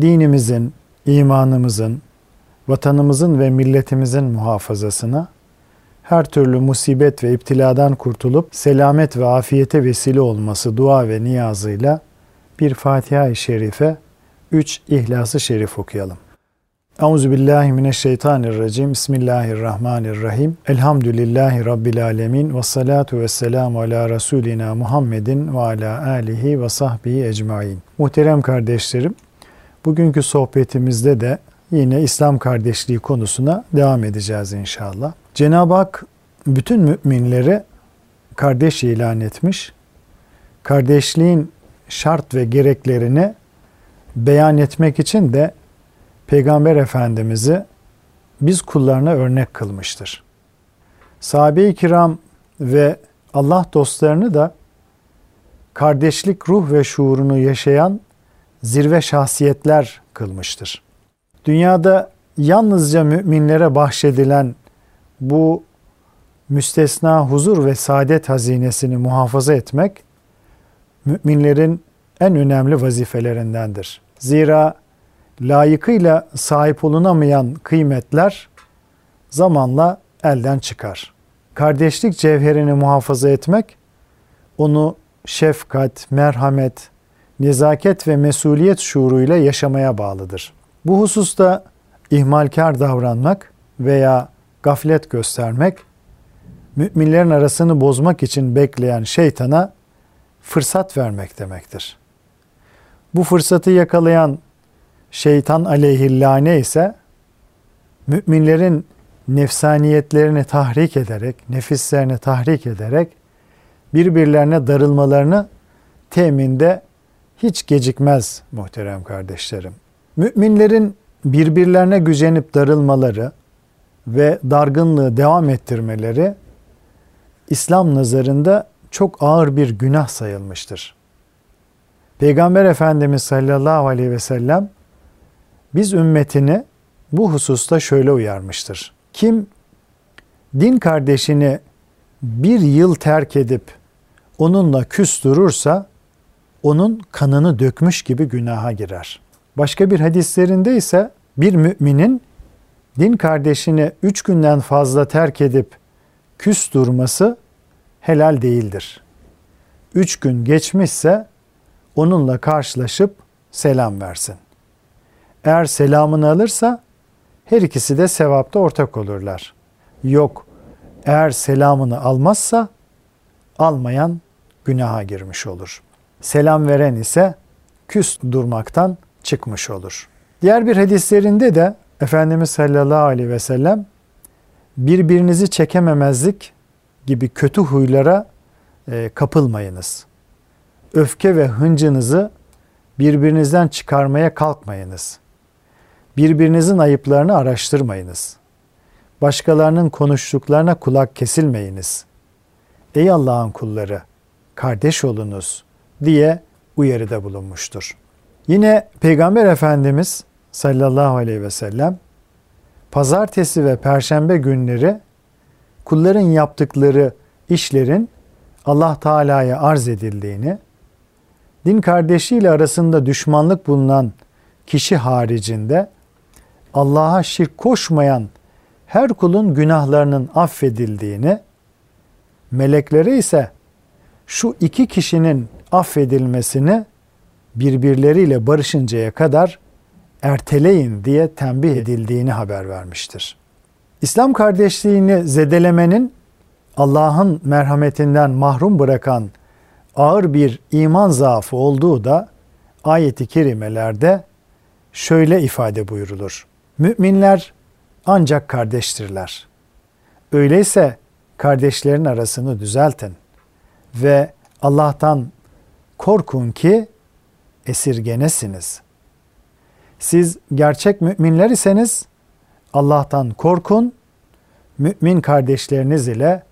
dinimizin, imanımızın, vatanımızın ve milletimizin muhafazasına, her türlü musibet ve iptiladan kurtulup selamet ve afiyete vesile olması dua ve niyazıyla bir Fatiha-i Şerife, üç İhlas-ı Şerif okuyalım. Euzu billahi mineşşeytanirracim. Bismillahirrahmanirrahim. Elhamdülillahi rabbil alamin ve salatu vesselamu ala rasulina Muhammedin ve ala alihi ve sahbihi ecmaîn. Muhterem kardeşlerim, bugünkü sohbetimizde de yine İslam kardeşliği konusuna devam edeceğiz inşallah. Cenab-ı Hak bütün müminleri kardeş ilan etmiş. Kardeşliğin şart ve gereklerini beyan etmek için de Peygamber Efendimiz'i biz kullarına örnek kılmıştır. Sahabe-i kiram ve Allah dostlarını da kardeşlik ruh ve şuurunu yaşayan zirve şahsiyetler kılmıştır. Dünyada yalnızca müminlere bahşedilen bu müstesna huzur ve saadet hazinesini muhafaza etmek müminlerin en önemli vazifelerindendir. Zira layıkıyla sahip olunamayan kıymetler zamanla elden çıkar. Kardeşlik cevherini muhafaza etmek, onu şefkat, merhamet, nezaket ve mesuliyet şuuruyla yaşamaya bağlıdır. Bu hususta ihmalkar davranmak veya gaflet göstermek, müminlerin arasını bozmak için bekleyen şeytana fırsat vermek demektir. Bu fırsatı yakalayan şeytan aleyhillâne ise müminlerin nefsaniyetlerini tahrik ederek, nefislerini tahrik ederek birbirlerine darılmalarını teminde hiç gecikmez muhterem kardeşlerim. Müminlerin birbirlerine gücenip darılmaları ve dargınlığı devam ettirmeleri İslam nazarında çok ağır bir günah sayılmıştır. Peygamber Efendimiz sallallahu aleyhi ve sellem biz ümmetini bu hususta şöyle uyarmıştır. Kim din kardeşini bir yıl terk edip onunla küs durursa onun kanını dökmüş gibi günaha girer. Başka bir hadislerinde ise bir müminin din kardeşini üç günden fazla terk edip küs durması helal değildir. Üç gün geçmişse onunla karşılaşıp selam versin. Eğer selamını alırsa her ikisi de sevapta ortak olurlar. Yok, eğer selamını almazsa almayan günaha girmiş olur. Selam veren ise küs durmaktan çıkmış olur. Diğer bir hadislerinde de Efendimiz sallallahu aleyhi ve sellem birbirinizi çekememezlik gibi kötü huylara e, kapılmayınız. Öfke ve hıncınızı birbirinizden çıkarmaya kalkmayınız. Birbirinizin ayıplarını araştırmayınız. Başkalarının konuştuklarına kulak kesilmeyiniz. Ey Allah'ın kulları, kardeş olunuz diye uyarıda bulunmuştur. Yine Peygamber Efendimiz sallallahu aleyhi ve sellem pazartesi ve perşembe günleri kulların yaptıkları işlerin Allah Teala'ya arz edildiğini, din kardeşiyle arasında düşmanlık bulunan kişi haricinde Allah'a şirk koşmayan her kulun günahlarının affedildiğini, meleklere ise şu iki kişinin affedilmesini birbirleriyle barışıncaya kadar erteleyin diye tembih edildiğini haber vermiştir. İslam kardeşliğini zedelemenin Allah'ın merhametinden mahrum bırakan ağır bir iman zaafı olduğu da ayeti kerimelerde şöyle ifade buyurulur. Müminler ancak kardeştirler. Öyleyse kardeşlerin arasını düzeltin ve Allah'tan korkun ki esirgenesiniz. Siz gerçek müminler iseniz Allah'tan korkun, mümin kardeşleriniz ile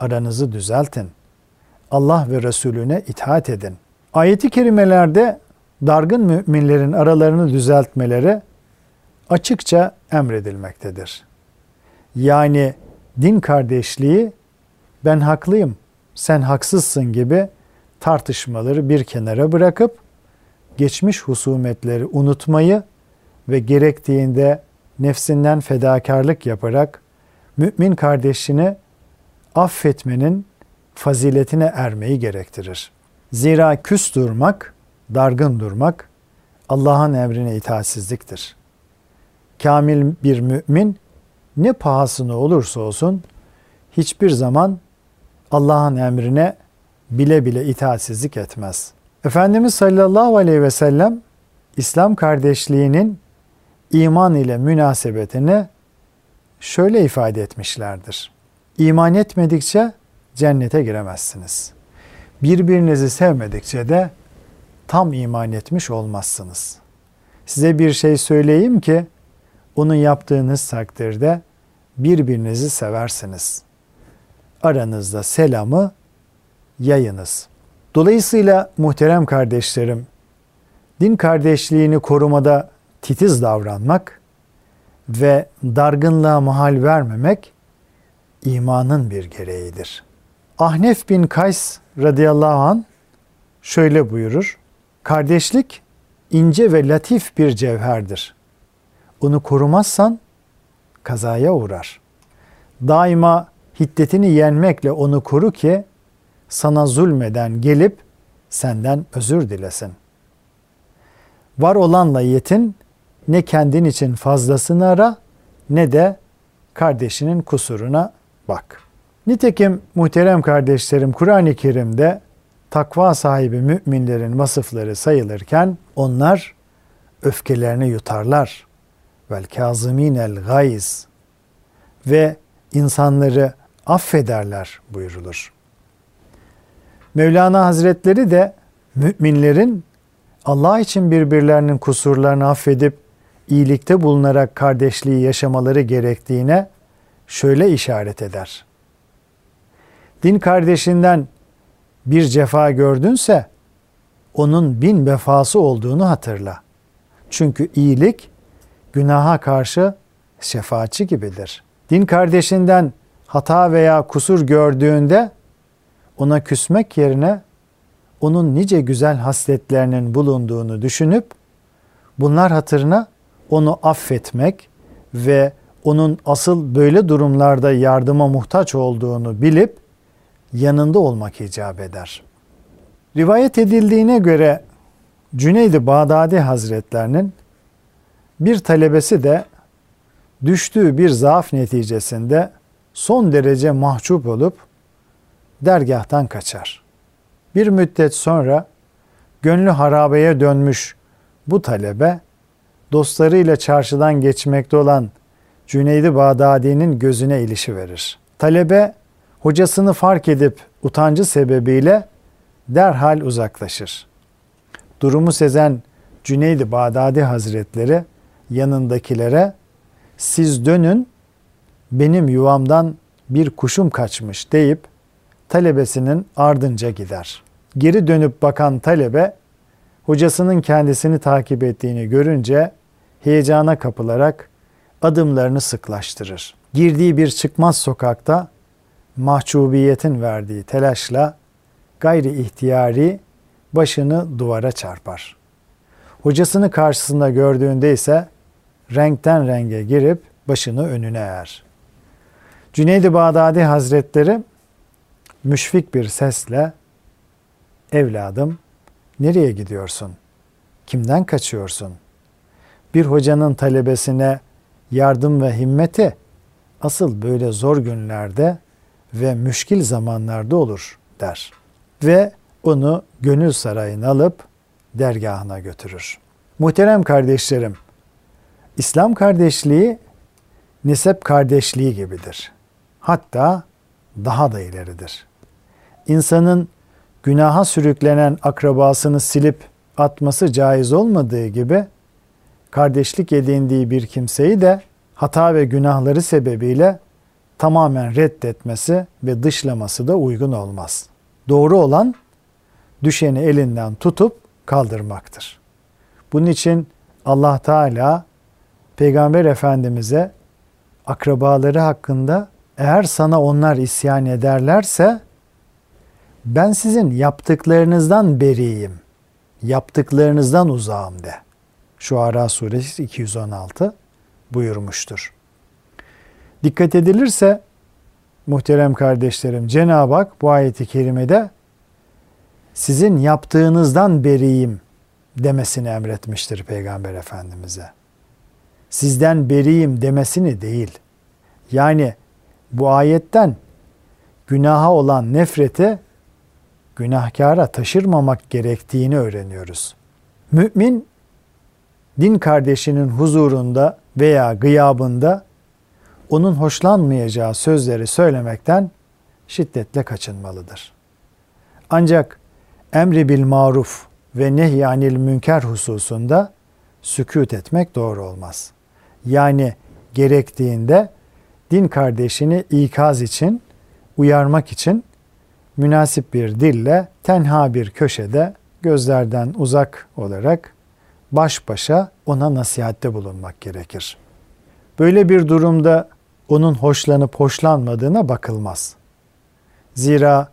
aranızı düzeltin. Allah ve Resulüne itaat edin. Ayeti kerimelerde dargın müminlerin aralarını düzeltmeleri açıkça emredilmektedir. Yani din kardeşliği ben haklıyım, sen haksızsın gibi tartışmaları bir kenara bırakıp geçmiş husumetleri unutmayı ve gerektiğinde nefsinden fedakarlık yaparak mümin kardeşini affetmenin faziletine ermeyi gerektirir. Zira küs durmak, dargın durmak Allah'ın emrine itaatsizliktir. Kamil bir mümin ne pahasına olursa olsun hiçbir zaman Allah'ın emrine bile bile itaatsizlik etmez. Efendimiz sallallahu aleyhi ve sellem İslam kardeşliğinin iman ile münasebetini şöyle ifade etmişlerdir. İman etmedikçe cennete giremezsiniz. Birbirinizi sevmedikçe de tam iman etmiş olmazsınız. Size bir şey söyleyeyim ki onu yaptığınız takdirde birbirinizi seversiniz. Aranızda selamı yayınız. Dolayısıyla muhterem kardeşlerim, din kardeşliğini korumada titiz davranmak ve dargınlığa mahal vermemek imanın bir gereğidir. Ahnef bin Kays radıyallahu an şöyle buyurur. Kardeşlik ince ve latif bir cevherdir. Onu korumazsan kazaya uğrar. Daima hiddetini yenmekle onu koru ki sana zulmeden gelip senden özür dilesin. Var olanla yetin, ne kendin için fazlasını ara ne de kardeşinin kusuruna bak. Nitekim muhterem kardeşlerim Kur'an-ı Kerim'de takva sahibi müminlerin vasıfları sayılırken onlar öfkelerini yutarlar. Vel el gayz ve insanları affederler buyurulur. Mevlana Hazretleri de müminlerin Allah için birbirlerinin kusurlarını affedip iyilikte bulunarak kardeşliği yaşamaları gerektiğine şöyle işaret eder. Din kardeşinden bir cefa gördünse onun bin vefası olduğunu hatırla. Çünkü iyilik günaha karşı şefaatçi gibidir. Din kardeşinden hata veya kusur gördüğünde ona küsmek yerine onun nice güzel hasletlerinin bulunduğunu düşünüp bunlar hatırına onu affetmek ve onun asıl böyle durumlarda yardıma muhtaç olduğunu bilip yanında olmak icap eder. Rivayet edildiğine göre Cüneyd-i Bağdadi Hazretlerinin bir talebesi de düştüğü bir zaaf neticesinde son derece mahcup olup dergahtan kaçar. Bir müddet sonra gönlü harabeye dönmüş bu talebe dostlarıyla çarşıdan geçmekte olan Cüneydi Bağdadi'nin gözüne ilişi verir. Talebe hocasını fark edip utancı sebebiyle derhal uzaklaşır. Durumu sezen Cüneydi Bağdadi Hazretleri yanındakilere siz dönün benim yuvamdan bir kuşum kaçmış deyip talebesinin ardınca gider. Geri dönüp bakan talebe hocasının kendisini takip ettiğini görünce heyecana kapılarak adımlarını sıklaştırır. Girdiği bir çıkmaz sokakta mahcubiyetin verdiği telaşla gayri ihtiyari başını duvara çarpar. Hocasını karşısında gördüğünde ise renkten renge girip başını önüne eğer. Cüneyd-i Bağdadi Hazretleri müşfik bir sesle evladım nereye gidiyorsun? Kimden kaçıyorsun? Bir hocanın talebesine yardım ve himmeti asıl böyle zor günlerde ve müşkil zamanlarda olur der. Ve onu gönül sarayına alıp dergahına götürür. Muhterem kardeşlerim, İslam kardeşliği nisep kardeşliği gibidir. Hatta daha da ileridir. İnsanın günaha sürüklenen akrabasını silip atması caiz olmadığı gibi kardeşlik edindiği bir kimseyi de hata ve günahları sebebiyle tamamen reddetmesi ve dışlaması da uygun olmaz. Doğru olan düşeni elinden tutup kaldırmaktır. Bunun için Allah Teala Peygamber Efendimiz'e akrabaları hakkında eğer sana onlar isyan ederlerse ben sizin yaptıklarınızdan beriyim. Yaptıklarınızdan uzağım de. Şu Ara suresi 216 buyurmuştur. Dikkat edilirse muhterem kardeşlerim Cenab-ı Hak bu ayeti kerimede sizin yaptığınızdan beriyim demesini emretmiştir Peygamber Efendimiz'e. Sizden beriyim demesini değil. Yani bu ayetten günaha olan nefreti günahkara taşırmamak gerektiğini öğreniyoruz. Mümin din kardeşinin huzurunda veya gıyabında onun hoşlanmayacağı sözleri söylemekten şiddetle kaçınmalıdır. Ancak emri bil maruf ve nehyanil münker hususunda sükut etmek doğru olmaz. Yani gerektiğinde din kardeşini ikaz için, uyarmak için münasip bir dille tenha bir köşede gözlerden uzak olarak baş başa ona nasihatte bulunmak gerekir. Böyle bir durumda onun hoşlanıp hoşlanmadığına bakılmaz. Zira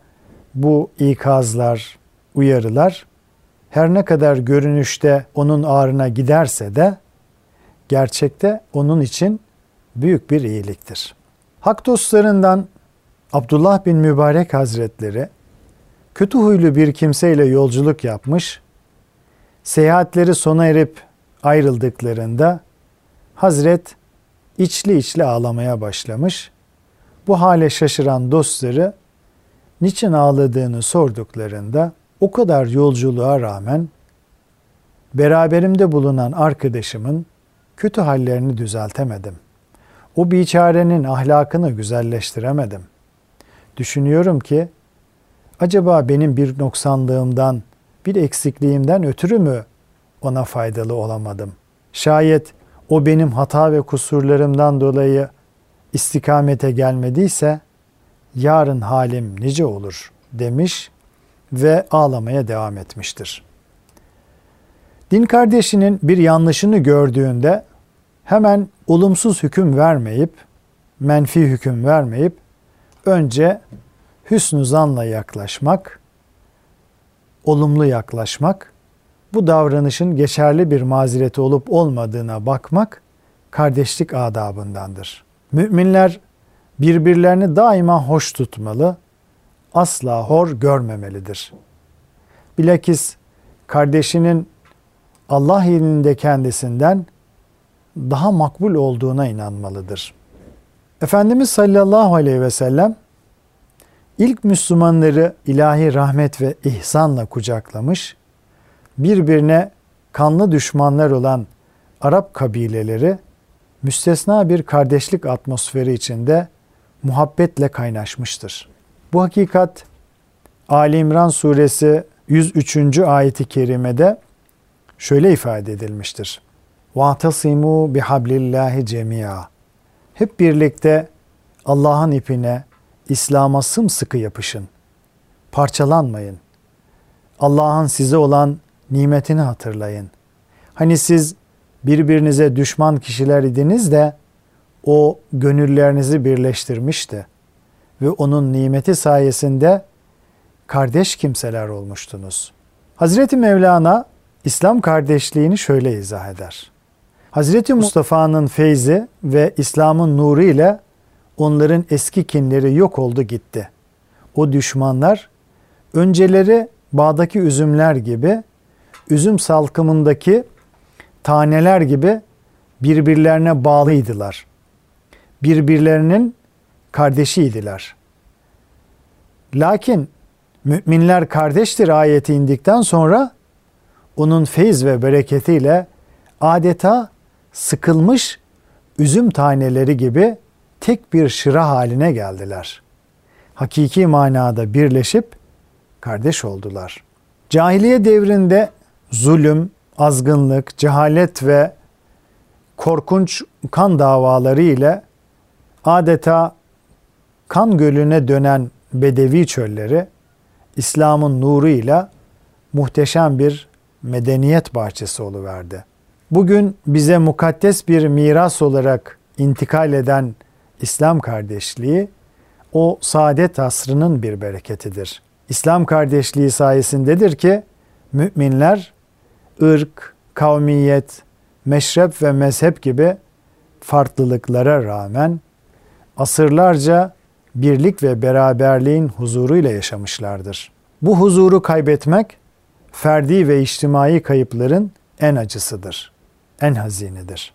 bu ikazlar, uyarılar her ne kadar görünüşte onun ağrına giderse de gerçekte onun için büyük bir iyiliktir. Hak dostlarından Abdullah bin Mübarek Hazretleri kötü huylu bir kimseyle yolculuk yapmış, seyahatleri sona erip ayrıldıklarında Hazret içli içli ağlamaya başlamış. Bu hale şaşıran dostları niçin ağladığını sorduklarında o kadar yolculuğa rağmen beraberimde bulunan arkadaşımın kötü hallerini düzeltemedim. O biçarenin ahlakını güzelleştiremedim. Düşünüyorum ki acaba benim bir noksanlığımdan, bir eksikliğimden ötürü mü ona faydalı olamadım? Şayet o benim hata ve kusurlarımdan dolayı istikamete gelmediyse yarın halim nice olur demiş ve ağlamaya devam etmiştir. Din kardeşinin bir yanlışını gördüğünde hemen olumsuz hüküm vermeyip, menfi hüküm vermeyip önce hüsnü zanla yaklaşmak, olumlu yaklaşmak, bu davranışın geçerli bir mazereti olup olmadığına bakmak kardeşlik adabındandır. Müminler birbirlerini daima hoş tutmalı, asla hor görmemelidir. Bilakis kardeşinin Allah ilinde kendisinden daha makbul olduğuna inanmalıdır. Efendimiz sallallahu aleyhi ve sellem ilk Müslümanları ilahi rahmet ve ihsanla kucaklamış, birbirine kanlı düşmanlar olan Arap kabileleri müstesna bir kardeşlik atmosferi içinde muhabbetle kaynaşmıştır. Bu hakikat Ali İmran suresi 103. ayeti kerimede şöyle ifade edilmiştir. وَاَعْتَصِمُوا بِحَبْلِ اللّٰهِ جَمِيعًا hep birlikte Allah'ın ipine, İslam'a sımsıkı yapışın. Parçalanmayın. Allah'ın size olan nimetini hatırlayın. Hani siz birbirinize düşman kişiler idiniz de o gönüllerinizi birleştirmişti ve onun nimeti sayesinde kardeş kimseler olmuştunuz. Hazreti Mevlana İslam kardeşliğini şöyle izah eder. Hazreti Mustafa'nın feyzi ve İslam'ın nuru ile onların eski kinleri yok oldu gitti. O düşmanlar önceleri bağdaki üzümler gibi, üzüm salkımındaki taneler gibi birbirlerine bağlıydılar. Birbirlerinin kardeşiydiler. Lakin müminler kardeştir ayeti indikten sonra onun feyiz ve bereketiyle adeta sıkılmış üzüm taneleri gibi tek bir şıra haline geldiler. Hakiki manada birleşip kardeş oldular. Cahiliye devrinde zulüm, azgınlık, cehalet ve korkunç kan davaları ile adeta kan gölüne dönen bedevi çölleri İslam'ın nuruyla muhteşem bir medeniyet bahçesi oluverdi. Bugün bize mukaddes bir miras olarak intikal eden İslam kardeşliği o saadet asrının bir bereketidir. İslam kardeşliği sayesindedir ki müminler ırk, kavmiyet, meşrep ve mezhep gibi farklılıklara rağmen asırlarca birlik ve beraberliğin huzuruyla yaşamışlardır. Bu huzuru kaybetmek ferdi ve içtimai kayıpların en acısıdır, en hazinidir.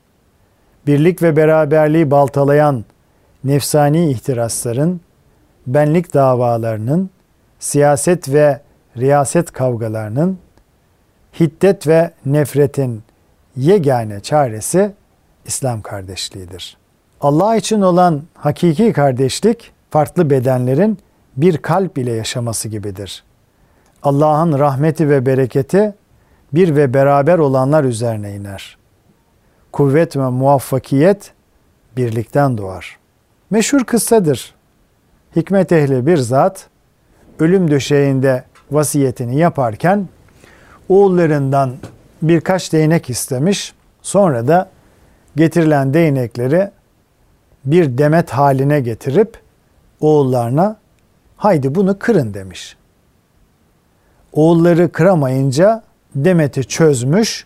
Birlik ve beraberliği baltalayan nefsani ihtirasların, benlik davalarının, siyaset ve riyaset kavgalarının, hiddet ve nefretin yegane çaresi İslam kardeşliğidir. Allah için olan hakiki kardeşlik farklı bedenlerin bir kalp ile yaşaması gibidir. Allah'ın rahmeti ve bereketi bir ve beraber olanlar üzerine iner. Kuvvet ve muvaffakiyet birlikten doğar. Meşhur kıssadır. Hikmet ehli bir zat ölüm döşeğinde vasiyetini yaparken oğullarından birkaç değnek istemiş. Sonra da getirilen değnekleri bir demet haline getirip oğullarına haydi bunu kırın demiş. Oğulları kıramayınca demeti çözmüş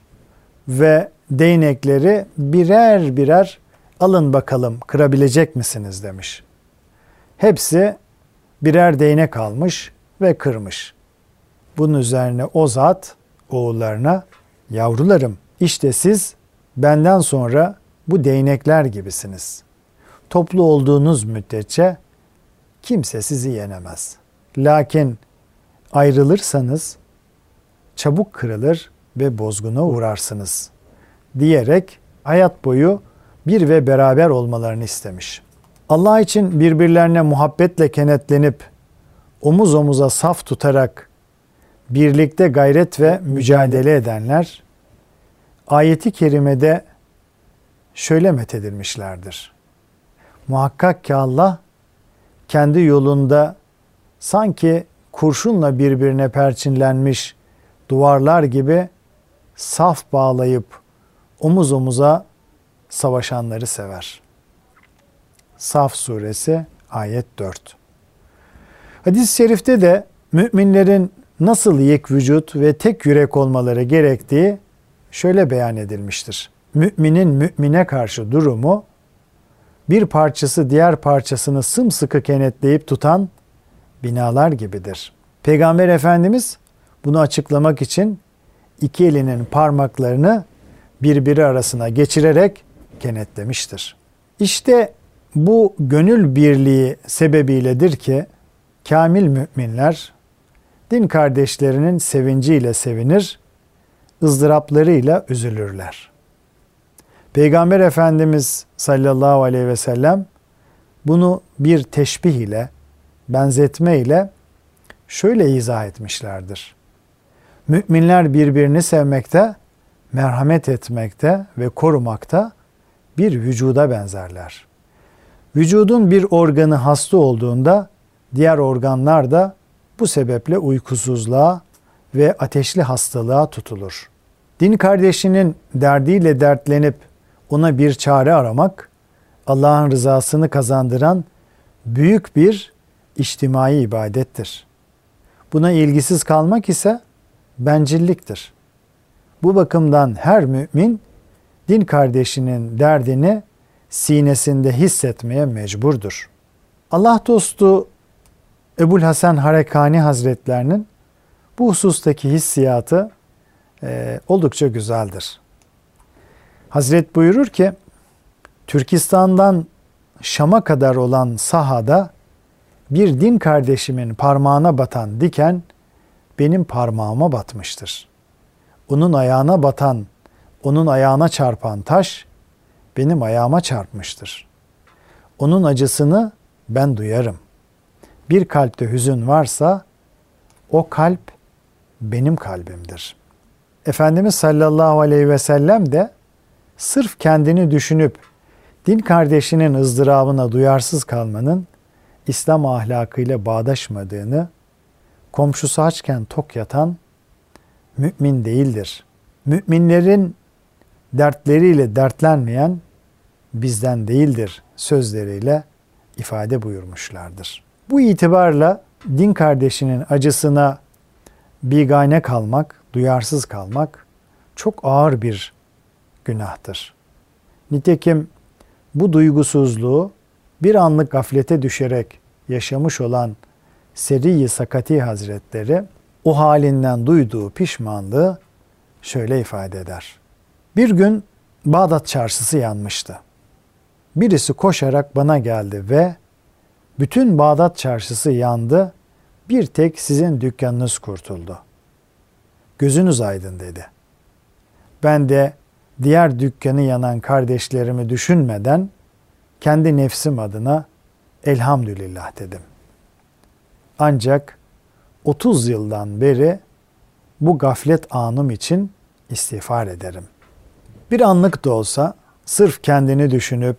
ve değnekleri birer birer alın bakalım kırabilecek misiniz demiş. Hepsi birer değnek almış ve kırmış. Bunun üzerine o zat oğullarına yavrularım işte siz benden sonra bu değnekler gibisiniz. Toplu olduğunuz müddetçe kimse sizi yenemez. Lakin ayrılırsanız çabuk kırılır ve bozguna uğrarsınız diyerek hayat boyu bir ve beraber olmalarını istemiş. Allah için birbirlerine muhabbetle kenetlenip omuz omuza saf tutarak birlikte gayret ve mücadele edenler ayeti kerimede şöyle methedilmişlerdir. Muhakkak ki Allah kendi yolunda sanki kurşunla birbirine perçinlenmiş duvarlar gibi saf bağlayıp omuz omuza savaşanları sever. Saf suresi ayet 4. Hadis-i şerifte de müminlerin nasıl yek vücut ve tek yürek olmaları gerektiği şöyle beyan edilmiştir. Müminin mümine karşı durumu bir parçası diğer parçasını sımsıkı kenetleyip tutan binalar gibidir. Peygamber Efendimiz bunu açıklamak için iki elinin parmaklarını birbiri arasına geçirerek kenetlemiştir. İşte bu gönül birliği sebebiyledir ki kamil müminler din kardeşlerinin sevinciyle sevinir, ızdıraplarıyla üzülürler. Peygamber Efendimiz sallallahu aleyhi ve sellem bunu bir teşbih ile, benzetme ile şöyle izah etmişlerdir. Müminler birbirini sevmekte, merhamet etmekte ve korumakta bir vücuda benzerler. Vücudun bir organı hasta olduğunda diğer organlar da bu sebeple uykusuzluğa ve ateşli hastalığa tutulur. Din kardeşinin derdiyle dertlenip ona bir çare aramak Allah'ın rızasını kazandıran büyük bir içtimai ibadettir. Buna ilgisiz kalmak ise bencilliktir. Bu bakımdan her mümin din kardeşinin derdini sinesinde hissetmeye mecburdur. Allah dostu Ebul Hasan Harekani Hazretlerinin bu husustaki hissiyatı e, oldukça güzeldir. Hazret buyurur ki, Türkistan'dan Şam'a kadar olan sahada bir din kardeşimin parmağına batan diken benim parmağıma batmıştır. Onun ayağına batan, onun ayağına çarpan taş benim ayağıma çarpmıştır. Onun acısını ben duyarım. Bir kalpte hüzün varsa o kalp benim kalbimdir. Efendimiz sallallahu aleyhi ve sellem de sırf kendini düşünüp din kardeşinin ızdırabına duyarsız kalmanın İslam ahlakıyla bağdaşmadığını, komşusu açken tok yatan mümin değildir. Müminlerin dertleriyle dertlenmeyen bizden değildir sözleriyle ifade buyurmuşlardır. Bu itibarla din kardeşinin acısına bigane kalmak, duyarsız kalmak çok ağır bir günahtır. Nitekim bu duygusuzluğu bir anlık gaflete düşerek yaşamış olan Seri-i Sakati Hazretleri o halinden duyduğu pişmanlığı şöyle ifade eder. Bir gün Bağdat çarşısı yanmıştı. Birisi koşarak bana geldi ve bütün Bağdat çarşısı yandı, bir tek sizin dükkanınız kurtuldu. Gözünüz aydın dedi. Ben de diğer dükkanı yanan kardeşlerimi düşünmeden kendi nefsim adına elhamdülillah dedim. Ancak 30 yıldan beri bu gaflet anım için istiğfar ederim. Bir anlık da olsa sırf kendini düşünüp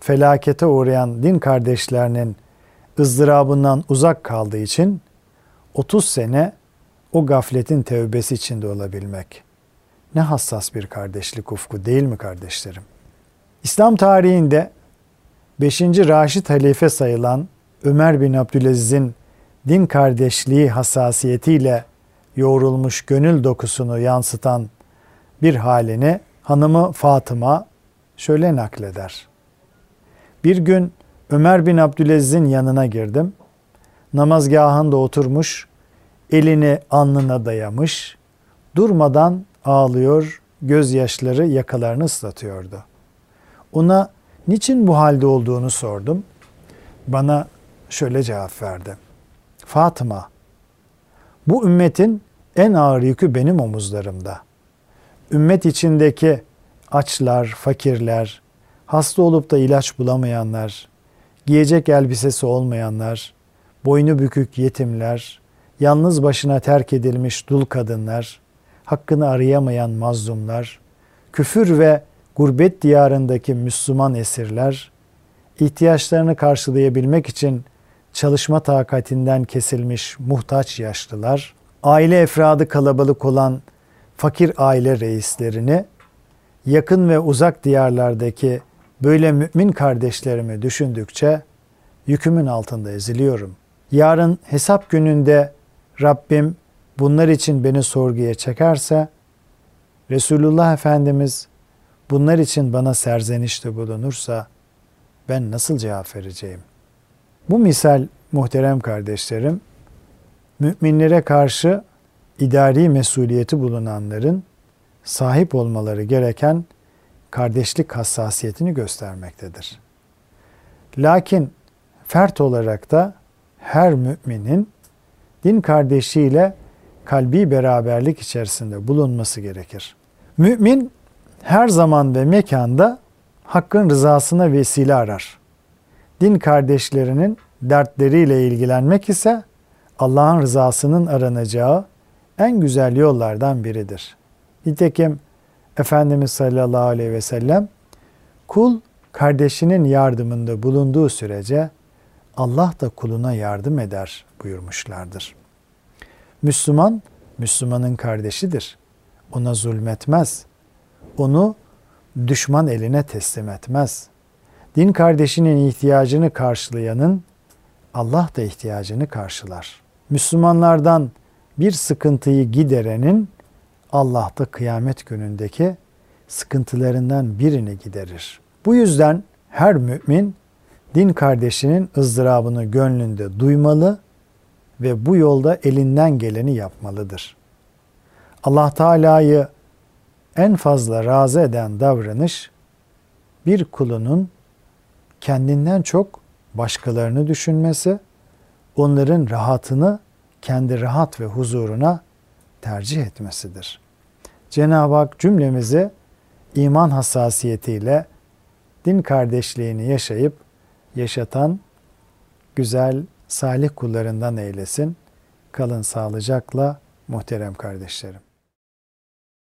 felakete uğrayan din kardeşlerinin ızdırabından uzak kaldığı için 30 sene o gafletin tevbesi içinde olabilmek. Ne hassas bir kardeşlik ufku değil mi kardeşlerim? İslam tarihinde 5. Raşid halife sayılan Ömer bin Abdülaziz'in din kardeşliği hassasiyetiyle yoğrulmuş gönül dokusunu yansıtan bir halini hanımı Fatıma şöyle nakleder. Bir gün Ömer bin Abdülaziz'in yanına girdim. Namazgahında oturmuş, elini alnına dayamış, durmadan ağlıyor, gözyaşları yakalarını ıslatıyordu. Ona niçin bu halde olduğunu sordum. Bana şöyle cevap verdi. Fatıma, bu ümmetin en ağır yükü benim omuzlarımda. Ümmet içindeki açlar, fakirler, hasta olup da ilaç bulamayanlar, giyecek elbisesi olmayanlar, boynu bükük yetimler, yalnız başına terk edilmiş dul kadınlar, hakkını arayamayan mazlumlar, küfür ve gurbet diyarındaki Müslüman esirler, ihtiyaçlarını karşılayabilmek için çalışma takatinden kesilmiş muhtaç yaşlılar, aile efradı kalabalık olan fakir aile reislerini, yakın ve uzak diyarlardaki böyle mümin kardeşlerimi düşündükçe yükümün altında eziliyorum. Yarın hesap gününde Rabbim bunlar için beni sorguya çekerse Resulullah Efendimiz bunlar için bana serzenişte bulunursa ben nasıl cevap vereceğim? Bu misal muhterem kardeşlerim müminlere karşı idari mesuliyeti bulunanların sahip olmaları gereken kardeşlik hassasiyetini göstermektedir. Lakin fert olarak da her müminin din kardeşiyle kalbi beraberlik içerisinde bulunması gerekir. Mümin her zaman ve mekanda hakkın rızasına vesile arar. Din kardeşlerinin dertleriyle ilgilenmek ise Allah'ın rızasının aranacağı en güzel yollardan biridir. Nitekim Efendimiz sallallahu aleyhi ve sellem kul kardeşinin yardımında bulunduğu sürece Allah da kuluna yardım eder buyurmuşlardır. Müslüman, Müslümanın kardeşidir. Ona zulmetmez. Onu düşman eline teslim etmez. Din kardeşinin ihtiyacını karşılayanın Allah da ihtiyacını karşılar. Müslümanlardan bir sıkıntıyı giderenin Allah da kıyamet günündeki sıkıntılarından birini giderir. Bu yüzden her mümin din kardeşinin ızdırabını gönlünde duymalı ve bu yolda elinden geleni yapmalıdır. Allah Teala'yı en fazla razı eden davranış bir kulunun kendinden çok başkalarını düşünmesi, onların rahatını kendi rahat ve huzuruna tercih etmesidir. Cenab-ı Hak cümlemizi iman hassasiyetiyle din kardeşliğini yaşayıp yaşatan güzel, salih kullarından eylesin. Kalın sağlıcakla muhterem kardeşlerim.